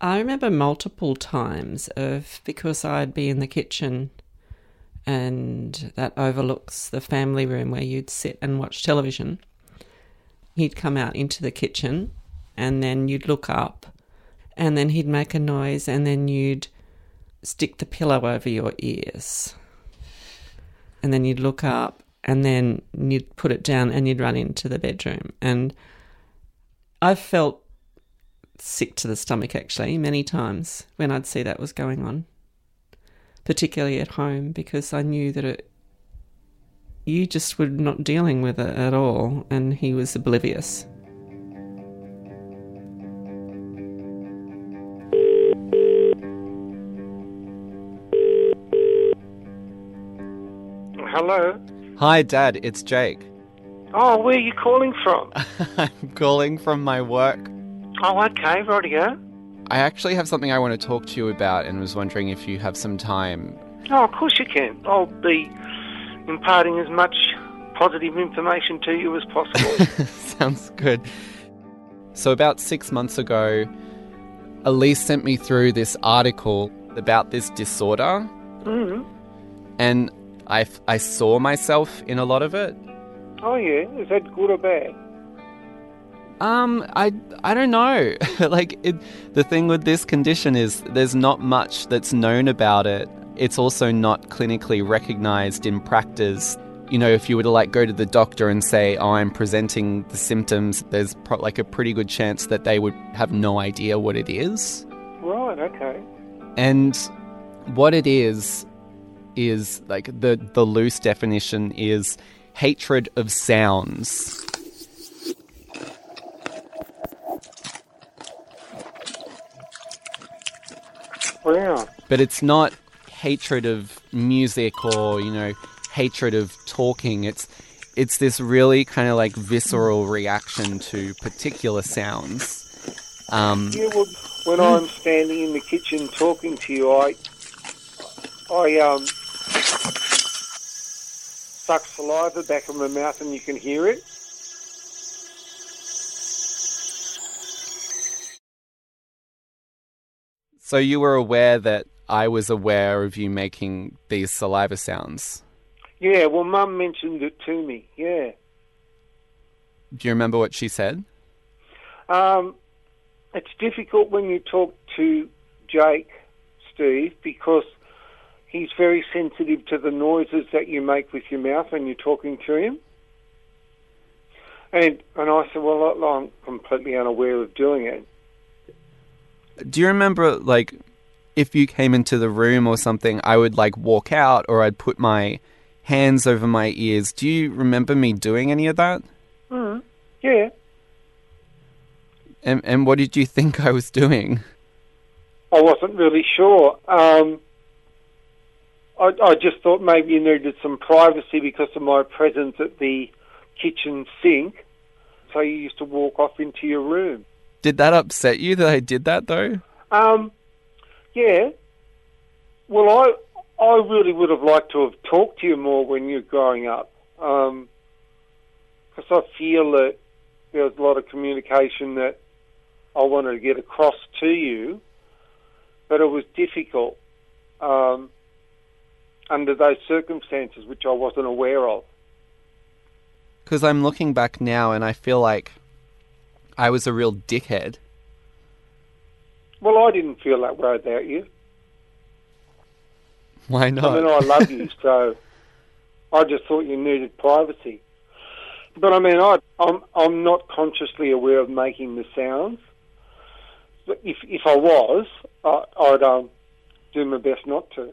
I remember multiple times of because I'd be in the kitchen and that overlooks the family room where you'd sit and watch television. He'd come out into the kitchen and then you'd look up and then he'd make a noise and then you'd stick the pillow over your ears. And then you'd look up and then you'd put it down and you'd run into the bedroom. And I felt sick to the stomach actually many times when I'd see that was going on, particularly at home because I knew that it. You just were not dealing with it at all, and he was oblivious. Hello. Hi, Dad. It's Jake. Oh, where are you calling from? I'm calling from my work. Oh, okay, rightio. I actually have something I want to talk to you about and was wondering if you have some time. Oh, of course you can. I'll be imparting as much positive information to you as possible. Sounds good. So, about six months ago, Elise sent me through this article about this disorder, mm-hmm. and I, I saw myself in a lot of it. Oh, yeah. Is that good or bad? Um, I I don't know. like it, the thing with this condition is there's not much that's known about it. It's also not clinically recognized in practice. You know, if you were to like go to the doctor and say, "Oh, I'm presenting the symptoms," there's pro- like a pretty good chance that they would have no idea what it is. Right. Okay. And what it is is like the the loose definition is hatred of sounds. Wow. But it's not hatred of music or, you know, hatred of talking. It's it's this really kind of like visceral reaction to particular sounds. Um, yeah, well, when I'm standing in the kitchen talking to you, I I um suck saliva back in my mouth and you can hear it. So you were aware that I was aware of you making these saliva sounds? Yeah, well, Mum mentioned it to me, yeah. Do you remember what she said? Um, it's difficult when you talk to Jake, Steve, because he's very sensitive to the noises that you make with your mouth when you're talking to him. And and I said, well, I'm completely unaware of doing it. Do you remember, like, if you came into the room or something, I would, like, walk out or I'd put my hands over my ears. Do you remember me doing any of that? Mm, yeah. And, and what did you think I was doing? I wasn't really sure. Um, I, I just thought maybe you needed some privacy because of my presence at the kitchen sink. So you used to walk off into your room. Did that upset you that I did that though? Um, yeah. Well, I I really would have liked to have talked to you more when you're growing up, because um, I feel that there was a lot of communication that I wanted to get across to you, but it was difficult um, under those circumstances, which I wasn't aware of. Because I'm looking back now and I feel like I was a real dickhead. Well, I didn't feel that way about you. Why not? I mean, I love you, so I just thought you needed privacy. But I mean, I, I'm I'm not consciously aware of making the sounds. But if if I was, I, I'd um, do my best not to.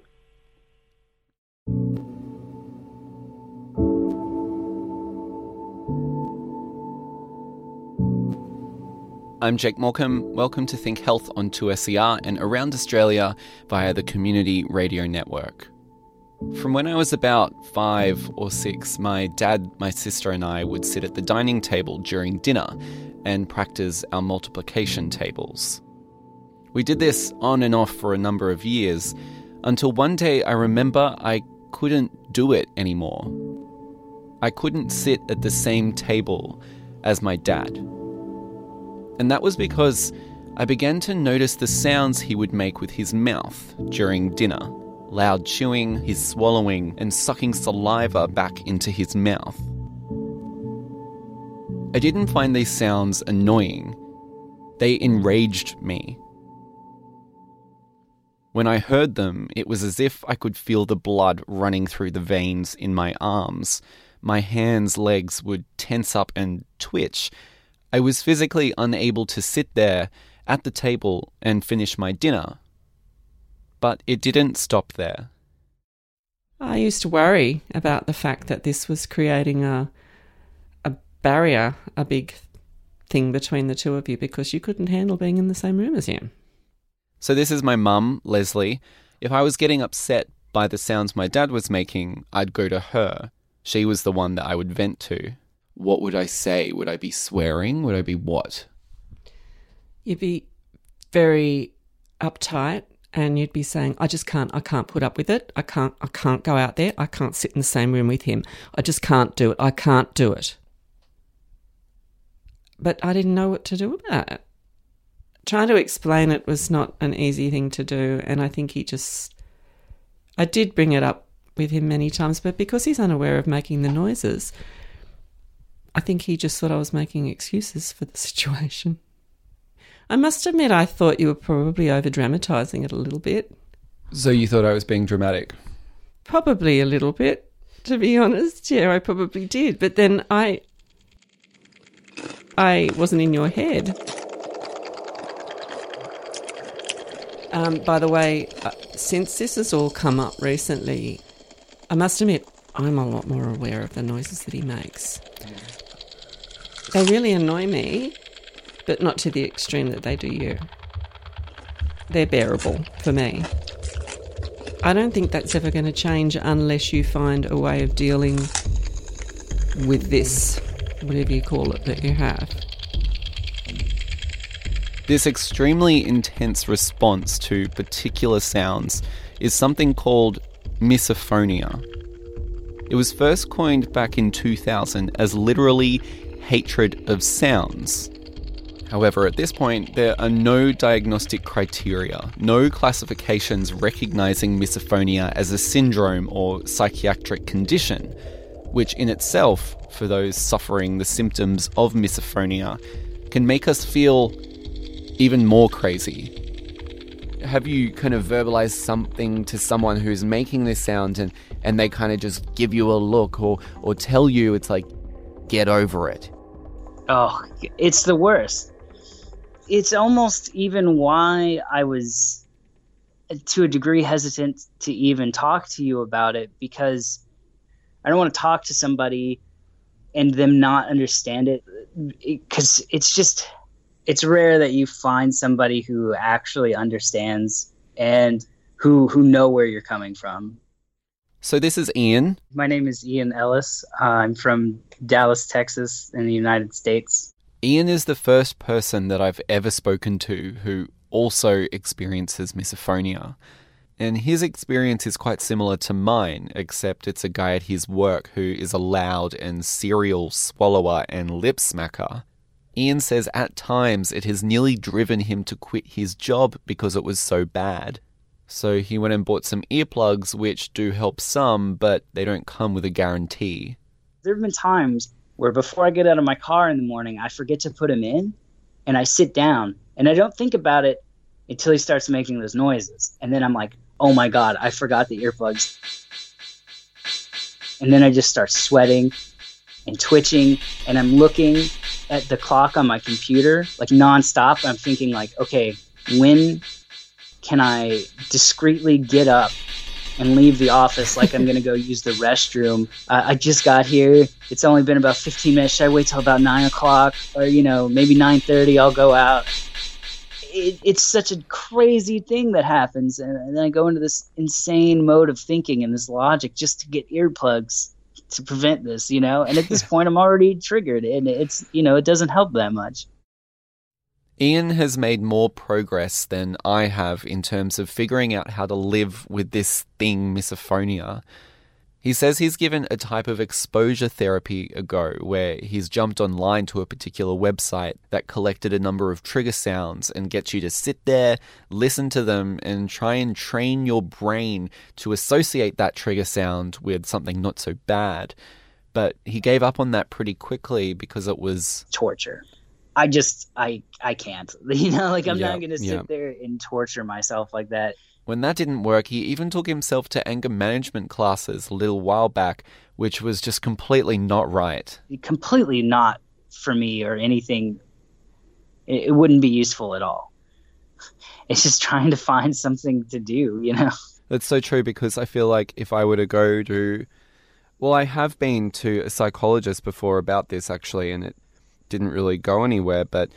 I'm Jake Morcom. Welcome to Think Health on 2SER and around Australia via the Community Radio Network. From when I was about five or six, my dad, my sister, and I would sit at the dining table during dinner and practice our multiplication tables. We did this on and off for a number of years until one day I remember I couldn't do it anymore. I couldn't sit at the same table as my dad. And that was because I began to notice the sounds he would make with his mouth during dinner loud chewing, his swallowing, and sucking saliva back into his mouth. I didn't find these sounds annoying, they enraged me. When I heard them, it was as if I could feel the blood running through the veins in my arms. My hands, legs would tense up and twitch. I was physically unable to sit there at the table and finish my dinner. But it didn't stop there. I used to worry about the fact that this was creating a a barrier, a big thing between the two of you because you couldn't handle being in the same room as him. So this is my mum, Lesley. If I was getting upset by the sounds my dad was making, I'd go to her. She was the one that I would vent to. What would I say? Would I be swearing? Would I be what? You'd be very uptight and you'd be saying, I just can't, I can't put up with it. I can't, I can't go out there. I can't sit in the same room with him. I just can't do it. I can't do it. But I didn't know what to do about it. Trying to explain it was not an easy thing to do. And I think he just, I did bring it up with him many times, but because he's unaware of making the noises, I think he just thought I was making excuses for the situation. I must admit, I thought you were probably over dramatising it a little bit. So you thought I was being dramatic? Probably a little bit, to be honest. Yeah, I probably did. But then I, I wasn't in your head. Um, by the way, uh, since this has all come up recently, I must admit I'm a lot more aware of the noises that he makes. They really annoy me, but not to the extreme that they do you. They're bearable for me. I don't think that's ever going to change unless you find a way of dealing with this, whatever you call it, that you have. This extremely intense response to particular sounds is something called misophonia. It was first coined back in 2000 as literally hatred of sounds. However, at this point, there are no diagnostic criteria, no classifications recognizing misophonia as a syndrome or psychiatric condition, which in itself, for those suffering the symptoms of misophonia, can make us feel even more crazy. Have you kind of verbalized something to someone who's making this sound and, and they kind of just give you a look or, or tell you it's like, get over it? Oh, it's the worst. It's almost even why I was to a degree hesitant to even talk to you about it because I don't want to talk to somebody and them not understand it eh, because it's just it's rare that you find somebody who actually understands and who who know where you're coming from. So this is Ian. My name is Ian Ellis. Uh, I'm from Dallas, Texas, in the United States. Ian is the first person that I've ever spoken to who also experiences misophonia. And his experience is quite similar to mine, except it's a guy at his work who is a loud and serial swallower and lip smacker. Ian says at times it has nearly driven him to quit his job because it was so bad. So he went and bought some earplugs, which do help some, but they don't come with a guarantee. There have been times where before I get out of my car in the morning, I forget to put them in and I sit down and I don't think about it until he starts making those noises. And then I'm like, oh my God, I forgot the earplugs. And then I just start sweating and twitching and I'm looking at the clock on my computer like nonstop. I'm thinking like, okay, when can I discreetly get up and leave the office like I'm gonna go use the restroom? Uh, I just got here. It's only been about 15 minutes. Should I wait till about nine o'clock or you know maybe 9:30? I'll go out. It, it's such a crazy thing that happens, and, and then I go into this insane mode of thinking and this logic just to get earplugs to prevent this, you know. And at this point, I'm already triggered, and it's you know it doesn't help that much. Ian has made more progress than I have in terms of figuring out how to live with this thing, misophonia. He says he's given a type of exposure therapy a go where he's jumped online to a particular website that collected a number of trigger sounds and gets you to sit there, listen to them, and try and train your brain to associate that trigger sound with something not so bad. But he gave up on that pretty quickly because it was torture. I just I I can't. You know, like I'm Yeah, not gonna sit yeah. there and torture myself like that. When that didn't work, he even took himself to anger management classes a little while back, which was just completely not right. Completely not for me or anything. It, it wouldn't be useful at all. It's just trying to find something to do. You know. That's so true because I feel like if I were to go to. Well, I have been to a psychologist before about this actually, and it didn't really go anywhere. But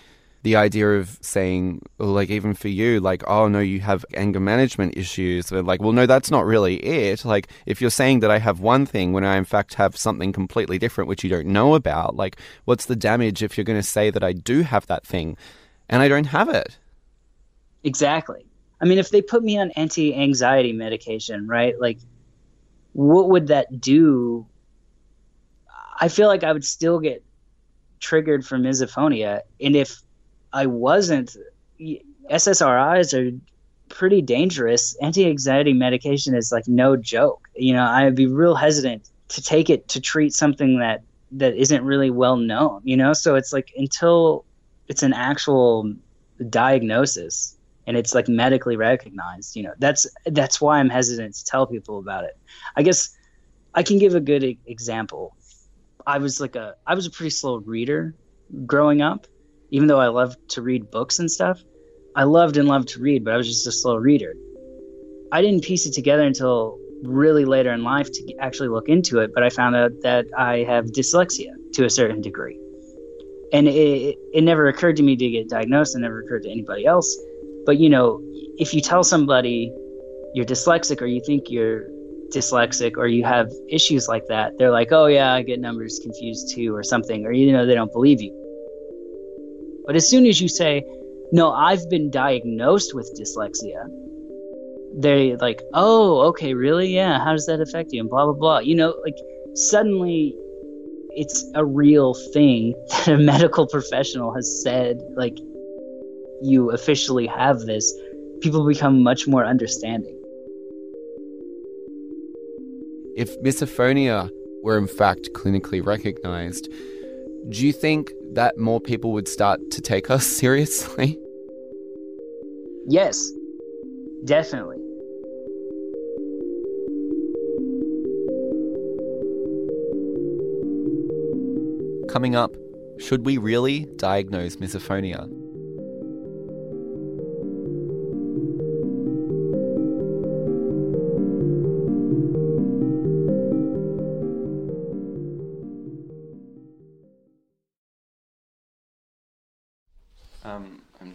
the idea of saying, oh, like, even for you, like, oh no, you have anger management issues, they're like, well, no, that's not really it. Like, if you're saying that I have one thing when I, in fact, have something completely different which you don't know about, like, what's the damage if you're going to say that I do have that thing and I don't have it? Exactly. I mean, if they put me on anti-anxiety medication, right? Like, what would that do? I feel like I would still get triggered for misophonia, and if I wasn't, SSRIs are pretty dangerous. Anti-anxiety medication is like no joke. You know, I'd be real hesitant to take it to treat something that that isn't really well known. You know, so it's like until it's an actual diagnosis and it's like medically recognized you know that's that's why i'm hesitant to tell people about it i guess i can give a good e- example i was like a i was a pretty slow reader growing up even though i loved to read books and stuff i loved and loved to read but i was just a slow reader i didn't piece it together until really later in life to actually look into it but i found out that i have dyslexia to a certain degree and it, it never occurred to me to get diagnosed. It never occurred to anybody else. But you know, if you tell somebody you're dyslexic or you think you're dyslexic or you have issues like that, they're like, "Oh yeah, I get numbers confused too," or something, or you know, they don't believe you. But as soon as you say, "No, I've been diagnosed with dyslexia," they're like, "Oh, okay, really? Yeah. How does that affect you?" And blah blah blah. You know, like suddenly it's a real thing that a medical professional has said like you officially have this people become much more understanding If misophonia were in fact clinically recognized, do you think that more people would start to take us seriously? yes definitely Coming up, should we really diagnose misophonia?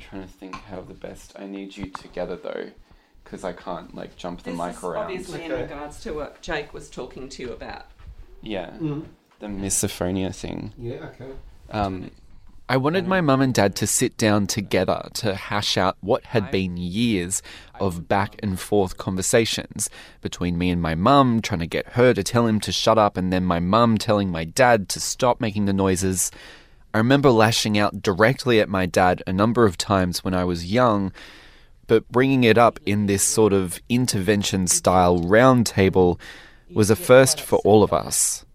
Trying to think how the best. I need you together though, because I can't like jump the This mic is around. obviously in regards to what Jake was talking to you about. Yeah, the misophonia thing. Yeah, okay. Um, I wanted my mum and dad to sit down together to hash out what had been years of back and forth conversations between me and my mum, trying to get her to tell him to shut up, and then my mum telling my dad to stop making the noises. I remember lashing out directly at my dad a number of times when I was young, but bringing it up in this sort of intervention style round table was a first for all of us.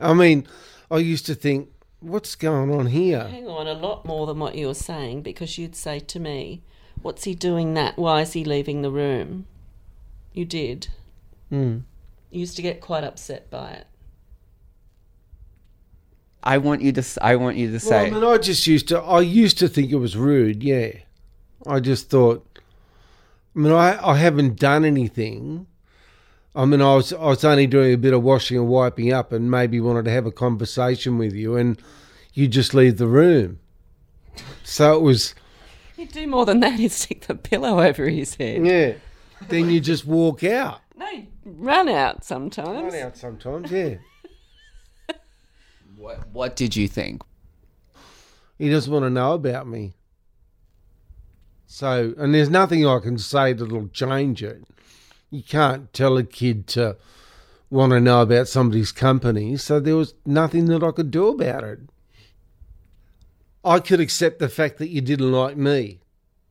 I mean, I used to think, what's going on here? Hang on, a lot more than what you were saying because you'd say to me, What's he doing that? Why is he leaving the room? You did. Mm. You used to get quite upset by it. I want you to. s- I want you to Well, say. I mean, I just used to. I used to think it was rude. Yeah, I just thought. I mean, I I haven't done anything. I mean, I was I was only doing a bit of washing and wiping up, and maybe wanted to have a conversation with you, and you just leave the room. So it was, He'd do more than that. He'd stick the pillow over his head. yeah. then you just walk out. No, run out sometimes. Run out sometimes, yeah. What, what did you think? He doesn't want to know about me. So, and there's nothing I can say that'll change it. You can't tell a kid to want to know about somebody's company, so there was nothing that I could do about it. I could accept the fact that you didn't like me.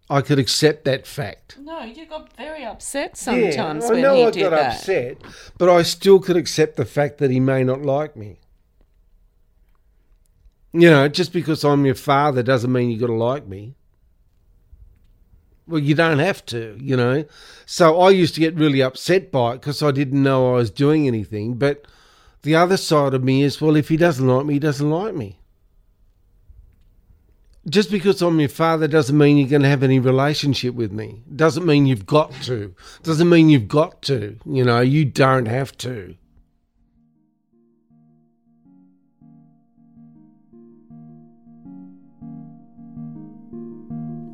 I could accept that fact. No, you got very upset sometimes yeah, when I know he I did got that. upset, but I still could accept the fact that he may not like me. You know, just because I'm your father doesn't mean you've got to like me. Well, you don't have to, you know. So I used to get really upset by it because I didn't know I was doing anything. But the other side of me is, well, if he doesn't like me, he doesn't like me. Just because I'm your father doesn't mean you're going to have any relationship with me. Doesn't mean you've got to. Doesn't mean you've got to. You know, you don't have to.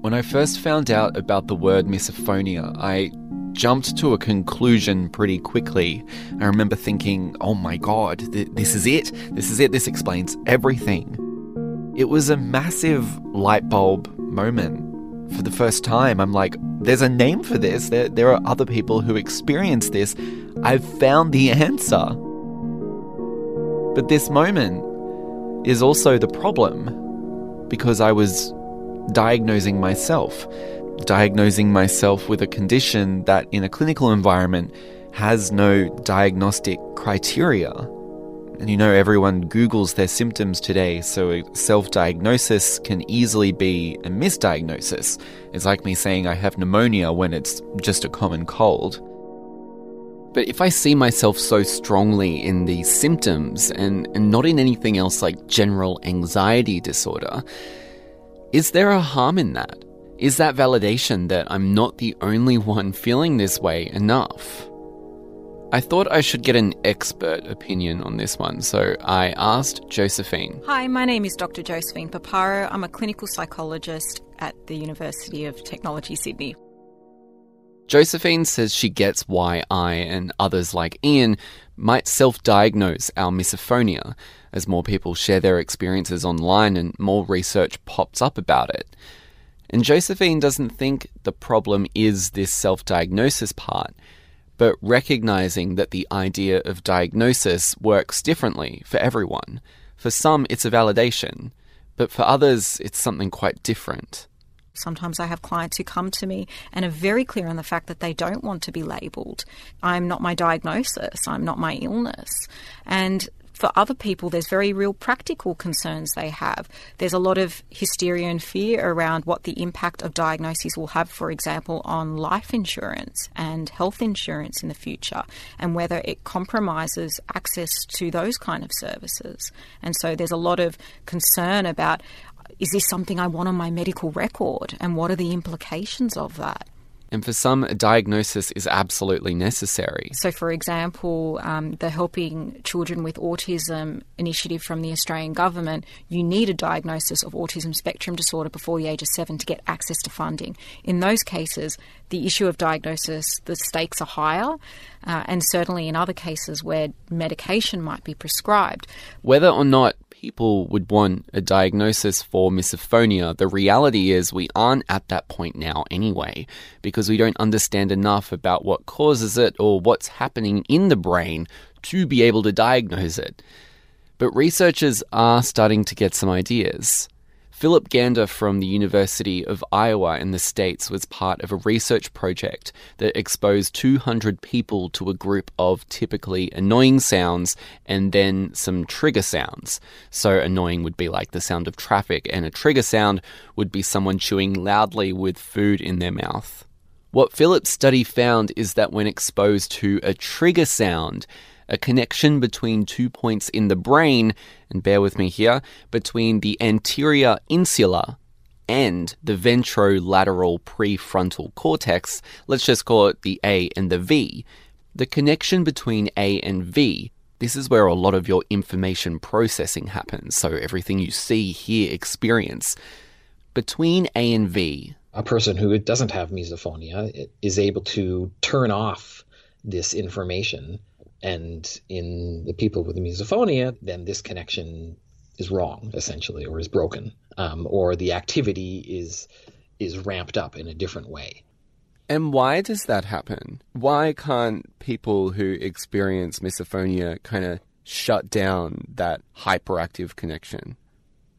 When I first found out about the word misophonia, I jumped to a conclusion pretty quickly. I remember thinking, oh my god, th- this is it. This is it. This explains everything. It was a massive light bulb moment. For the first time, I'm like, there's a name for this. There, there are other people who experience this. I've found the answer. But this moment is also the problem because I was diagnosing myself, diagnosing myself with a condition that in a clinical environment has no diagnostic criteria. And you know, everyone Googles their symptoms today, so a self diagnosis can easily be a misdiagnosis. It's like me saying I have pneumonia when it's just a common cold. But if I see myself so strongly in these symptoms and, and not in anything else like general anxiety disorder, is there a harm in that? Is that validation that I'm not the only one feeling this way enough? I thought I should get an expert opinion on this one, so I asked Josephine. Hi, my name is Dr. Josephine Paparo. I'm a clinical psychologist at the University of Technology, Sydney. Josephine says she gets why I and others like Ian might self diagnose our misophonia as more people share their experiences online and more research pops up about it. And Josephine doesn't think the problem is this self diagnosis part, but recognizing that the idea of diagnosis works differently for everyone. For some, it's a validation, but for others, it's something quite different. Sometimes I have clients who come to me and are very clear on the fact that they don't want to be labelled. I'm not my diagnosis, I'm not my illness. And for other people, there's very real practical concerns they have. There's a lot of hysteria and fear around what the impact of diagnoses will have, for example, on life insurance and health insurance in the future, and whether it compromises access to those kind of services. And so there's a lot of concern about is this something I want on my medical record, and what are the implications of that? And for some, a diagnosis is absolutely necessary. So, for example, um, the Helping Children with Autism initiative from the Australian government, you need a diagnosis of autism spectrum disorder before the age of seven to get access to funding. In those cases, the issue of diagnosis, the stakes are higher, uh, and certainly in other cases where medication might be prescribed. Whether or not people would want a diagnosis for misophonia, the reality is we aren't at that point now anyway, because we don't understand enough about what causes it or what's happening in the brain to be able to diagnose it. But researchers are starting to get some ideas. Phillip Gander from the University of Iowa in the States was part of a research project that exposed 200 people to a group of typically annoying sounds and then some trigger sounds. So, annoying would be like the sound of traffic, and a trigger sound would be someone chewing loudly with food in their mouth. What Phillip's study found is that when exposed to a trigger sound, a connection between two points in the brain, and bear with me here, between the anterior insula and the ventrolateral prefrontal cortex, let's just call it the A and the V. The connection between A and V, this is where a lot of your information processing happens, so everything you see, hear, experience. Between A and V, a person who doesn't have misophonia is able to turn off this information and in the people with the misophonia, then this connection is wrong, essentially, or is broken, um, or the activity is is ramped up in a different way. And why does that happen? Why can't people who experience misophonia kind of shut down that hyperactive connection?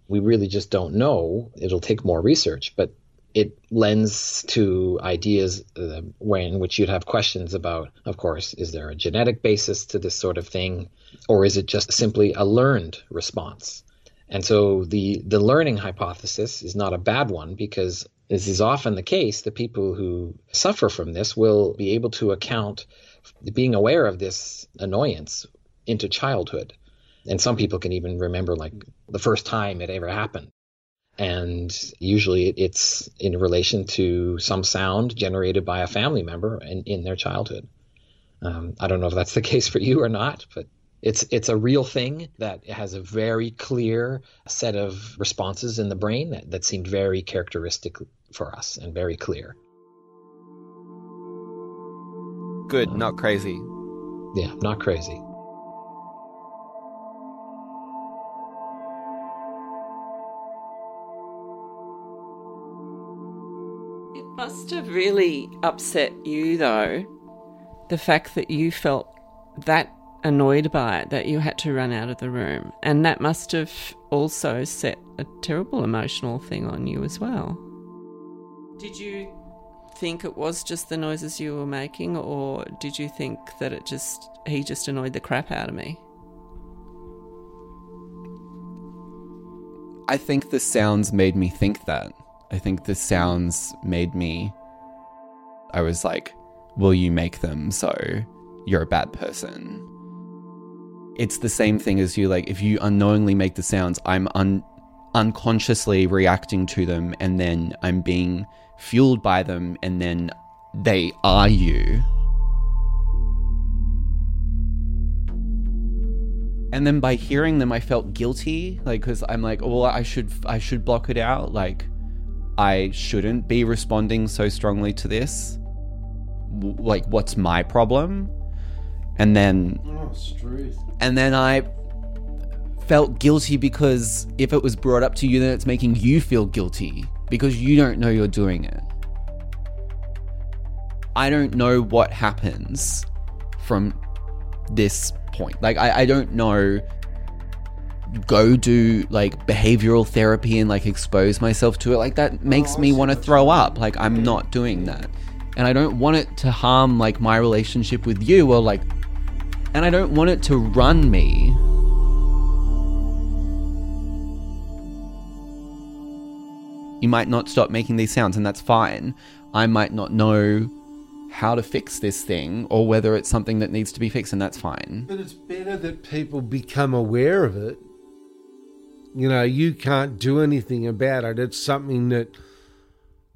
We really just don't know. It'll take more research, but it lends to ideas uh, when which you'd have questions about of course is there a genetic basis to this sort of thing or is it just simply a learned response? And so the the learning hypothesis is not a bad one because this is often the case the people who suffer from this will be able to account being aware of this annoyance into childhood. And some people can even remember like the first time it ever happened and usually it's in relation to some sound generated by a family member in, in their childhood. Um, I don't know if that's the case for you or not, but it's it's a real thing that has a very clear set of responses in the brain that, that seemed very characteristic for us and very clear. Good, not crazy. Yeah, not crazy. Must have really upset you, though, the fact that you felt that annoyed by it that you had to run out of the room. And that must have also set a terrible emotional thing on you as well. Did you think it was just the noises you were making, or did you think that it just, he just annoyed the crap out of me? I think the sounds made me think that. I think the sounds made me. I was like, will you make them so you're a bad person? It's the same thing as you, like, if you unknowingly make the sounds, I'm un- unconsciously reacting to them and then I'm being fueled by them and then they are you. And then by hearing them, I felt guilty, like, because I'm like, well, I should, I should block it out, like I shouldn't be responding so strongly to this. Like, what's my problem? And then, Oh, and then I felt guilty because if it was brought up to you, then it's making you feel guilty because you don't know you're doing it. I don't know what happens from this point. Like, I, I don't know go do like behavioral therapy and like expose myself to it like that makes me want to throw up. Like i'm not doing that. And i don't want it to harm like my relationship with you or like and i don't want it to run me. You might not stop making these sounds and that's fine. I might not know how to fix this thing or whether it's something that needs to be fixed and that's fine. But it's better that people become aware of it. You know, you can't do anything about it. It's something that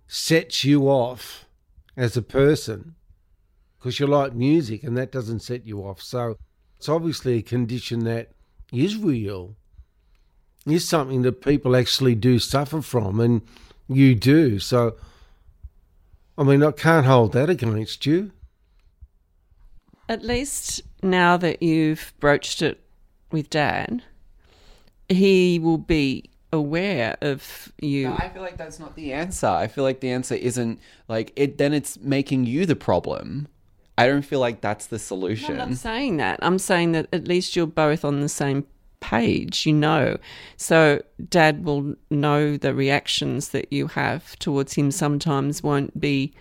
sets you off as a person because you like music and that doesn't set you off. So it's obviously a condition that is real. Is something that people actually do suffer from and you do. So, I mean, I can't hold that against you. At least now that you've broached it with Dad, he will be aware of you. No, I feel like that's not the answer. I feel like the answer isn't like it. Then it's making you the problem. I don't feel like that's the solution. I'm not saying that. I'm saying that at least you're both on the same page, you know. So dad will know the reactions that you have towards him sometimes won't be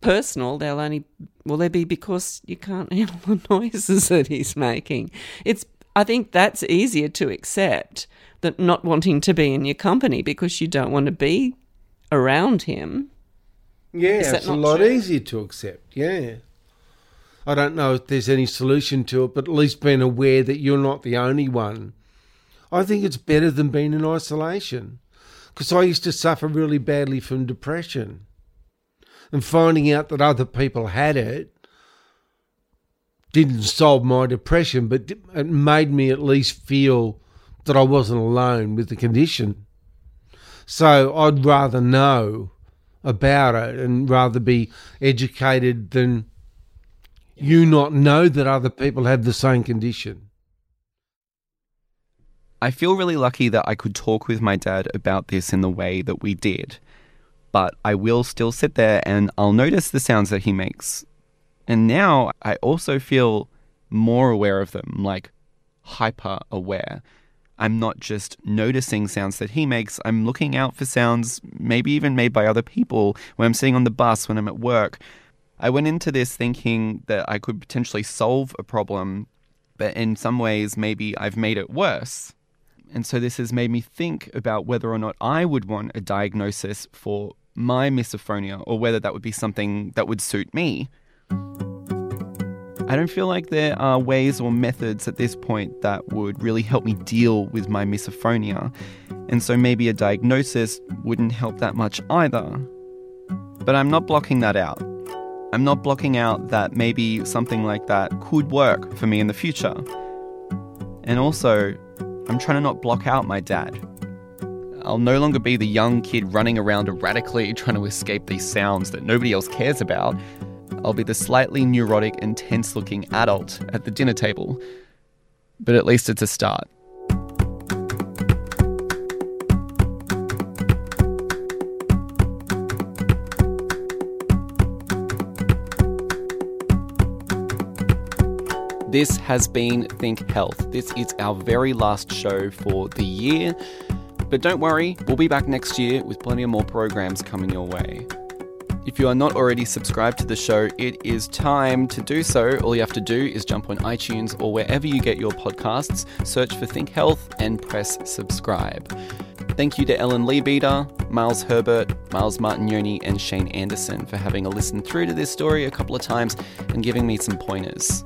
personal. They'll only will they be because you can't handle the noises that he's making. It's I think that's easier to accept than not wanting to be in your company because you don't want to be around him. Yeah, it's a lot true? easier to accept. Yeah. I don't know if there's any solution to it, but at least being aware that you're not the only one. I think it's better than being in isolation. Because I used to suffer really badly from depression. And finding out that other people had it didn't solve my depression, but it made me at least feel that I wasn't alone with the condition. So I'd rather know about it and rather be educated than you not know that other people have the same condition. I feel really lucky that I could talk with my dad about this in the way that we did. but I will still sit there and I'll notice the sounds that he makes. And now I also feel more aware of them, like hyper aware. I'm not just noticing sounds that he makes, I'm looking out for sounds, maybe even made by other people, when I'm sitting on the bus, when I'm at work. I went into this thinking that I could potentially solve a problem, but in some ways, maybe I've made it worse. And so this has made me think about whether or not I would want a diagnosis for my misophonia or whether that would be something that would suit me. I don't feel like there are ways or methods at this point that would really help me deal with my misophonia, and so maybe a diagnosis wouldn't help that much either. But I'm not blocking that out. I'm not blocking out that maybe something like that could work for me in the future. And also, I'm trying to not block out my dad. I'll no longer be the young kid running around erratically trying to escape these sounds that nobody else cares about. I'll be the slightly neurotic and tense looking adult at the dinner table. But at least it's a start. This has been Think Health. This is our very last show for the year. But don't worry, we'll be back next year with plenty of more programs coming your way. If you are not already subscribed to the show, it is time to do so. All you have to do is jump on iTunes or wherever you get your podcasts, search for Think Health, and press subscribe. Thank you to Ellen Leabeater, Miles Herbert, Miles Martignoni, and Shane Anderson for having a listen through to this story a couple of times and giving me some pointers.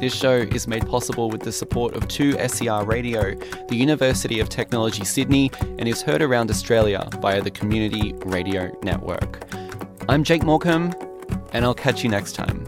This show is made possible with the support of 2SER Radio, the University of Technology Sydney, and is heard around Australia via the Community Radio Network. I'm Jake Morcom, and I'll catch you next time.